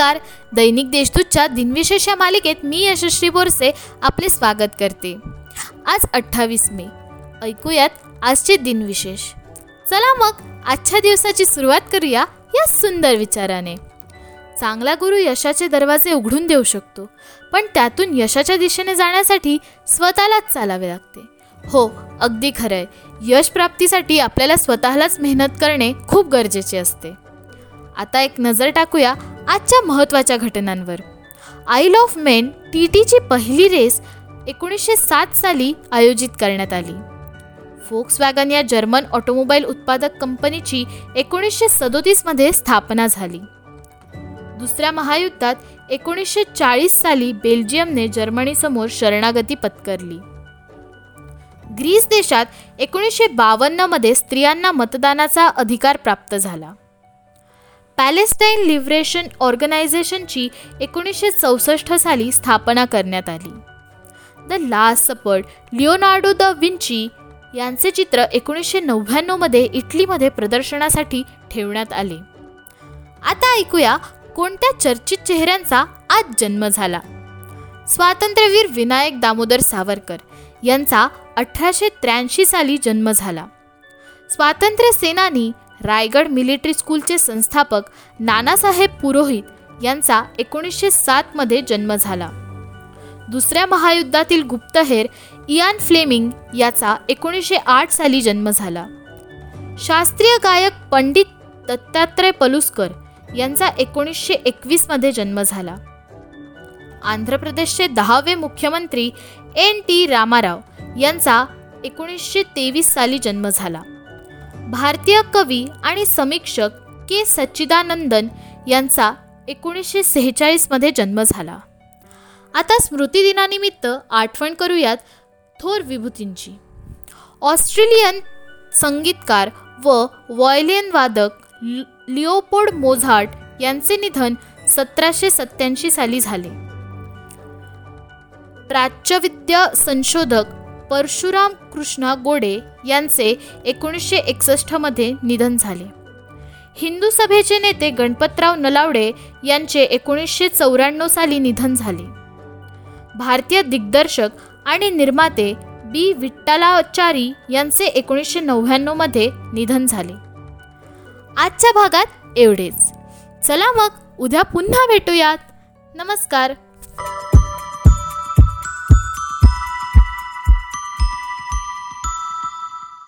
नमस्कार. दैनिक देशदूतच्या दिनविशेष या मालिकेत मी यशस्वी बोरसे आपले स्वागत करते. आज अठ्ठावीस मे. ऐकूयात आजचे दिनविशेष. चला मग आजच्या दिवसाची सुरुवात करूया या सुंदर विचाराने. चांगला गुरु यशाचे दरवाजे उघडून देऊ शकतो पण त्यातून यशाच्या दिशेने जाण्यासाठी स्वतःलाच चालावे लागते. हो अगदी खरंय. यश प्राप्तीसाठी आपल्याला स्वतःलाच मेहनत करणे खूप गरजेचे असते. आता एक नजर टाकूया आजच्या महत्त्वाच्या घटनांवर. आईल ऑफ मेन टी टीची पहिली रेस एकोणीसशे सात साली आयोजित करण्यात आली. फोक्स वॅगन या जर्मन ऑटोमोबाईल उत्पादक कंपनीची एकोणीसशे सदोतीसमध्ये स्थापना झाली. दुसऱ्या महायुद्धात एकोणीसशे चाळीस साली बेल्जियमने जर्मनीसमोर शरणागती पत्करली. ग्रीस देशात एकोणीसशे बावन्नमध्ये स्त्रियांना मतदानाचा अधिकार प्राप्त झाला. पॅलेस्टाईन लिबरेशन ऑर्गनायझेशनची एकोणीसशे चौसष्ट साली स्थापना करण्यात आली. The last supper Leonardo da Vinci यांचे चित्र एकोणीसशे नव्याण्णवमध्ये इटलीमध्ये प्रदर्शनासाठी ठेवण्यात आले. आता ऐकूया कोणत्या चर्चित चेहऱ्यांचा आज जन्म झाला. स्वातंत्र्यवीर विनायक दामोदर सावरकर यांचा अठराशे त्र्याऐंशी साली जन्म झाला. स्वातंत्र्य सेनानी रायगड मिलिटरी स्कूलचे संस्थापक नानासाहेब पुरोहित यांचा एकोणीसशे सातमध्ये जन्म झाला. दुसऱ्या महायुद्धातील गुप्तहेर इयान फ्लेमिंग याचा एकोणीसशे आठ साली जन्म झाला. शास्त्रीय गायक पंडित दत्तात्रय पलुस्कर यांचा एकोणीसशे एकवीसमध्ये जन्म झाला. आंध्र प्रदेशचे दहावे मुख्यमंत्री एन टी रामाराव यांचा एकोणीसशे तेवीस साली जन्म झाला. भारतीय कवी आणि समीक्षक के सच्चिदानंदन यांचा एकोणीसशे सेहेचाळीसमध्ये जन्म झाला. आता स्मृतिदिनानिमित्त आठवण करूयात थोर विभूतींची. ऑस्ट्रेलियन संगीतकार व वॉयलियन वादक लिओपोड मोझार्ट यांचे निधन सतराशे सत्याऐंशी साली झाले. प्राच्यविद्या संशोधक परशुराम कृष्णा गोडे यांचे एकोणीसशे एकसष्टमध्ये निधन झाले. हिंदू सभेचे नेते गणपतराव नलावडे यांचे एकोणीसशे चौऱ्याण्णव साली निधन झाले. भारतीय दिग्दर्शक आणि निर्माते बी. विठ्ठलाचारी यांचे एकोणीसशे नव्याण्णवमध्ये निधन झाले. आजच्या भागात एवढेच. चला मग उद्या पुन्हा भेटूयात. नमस्कार.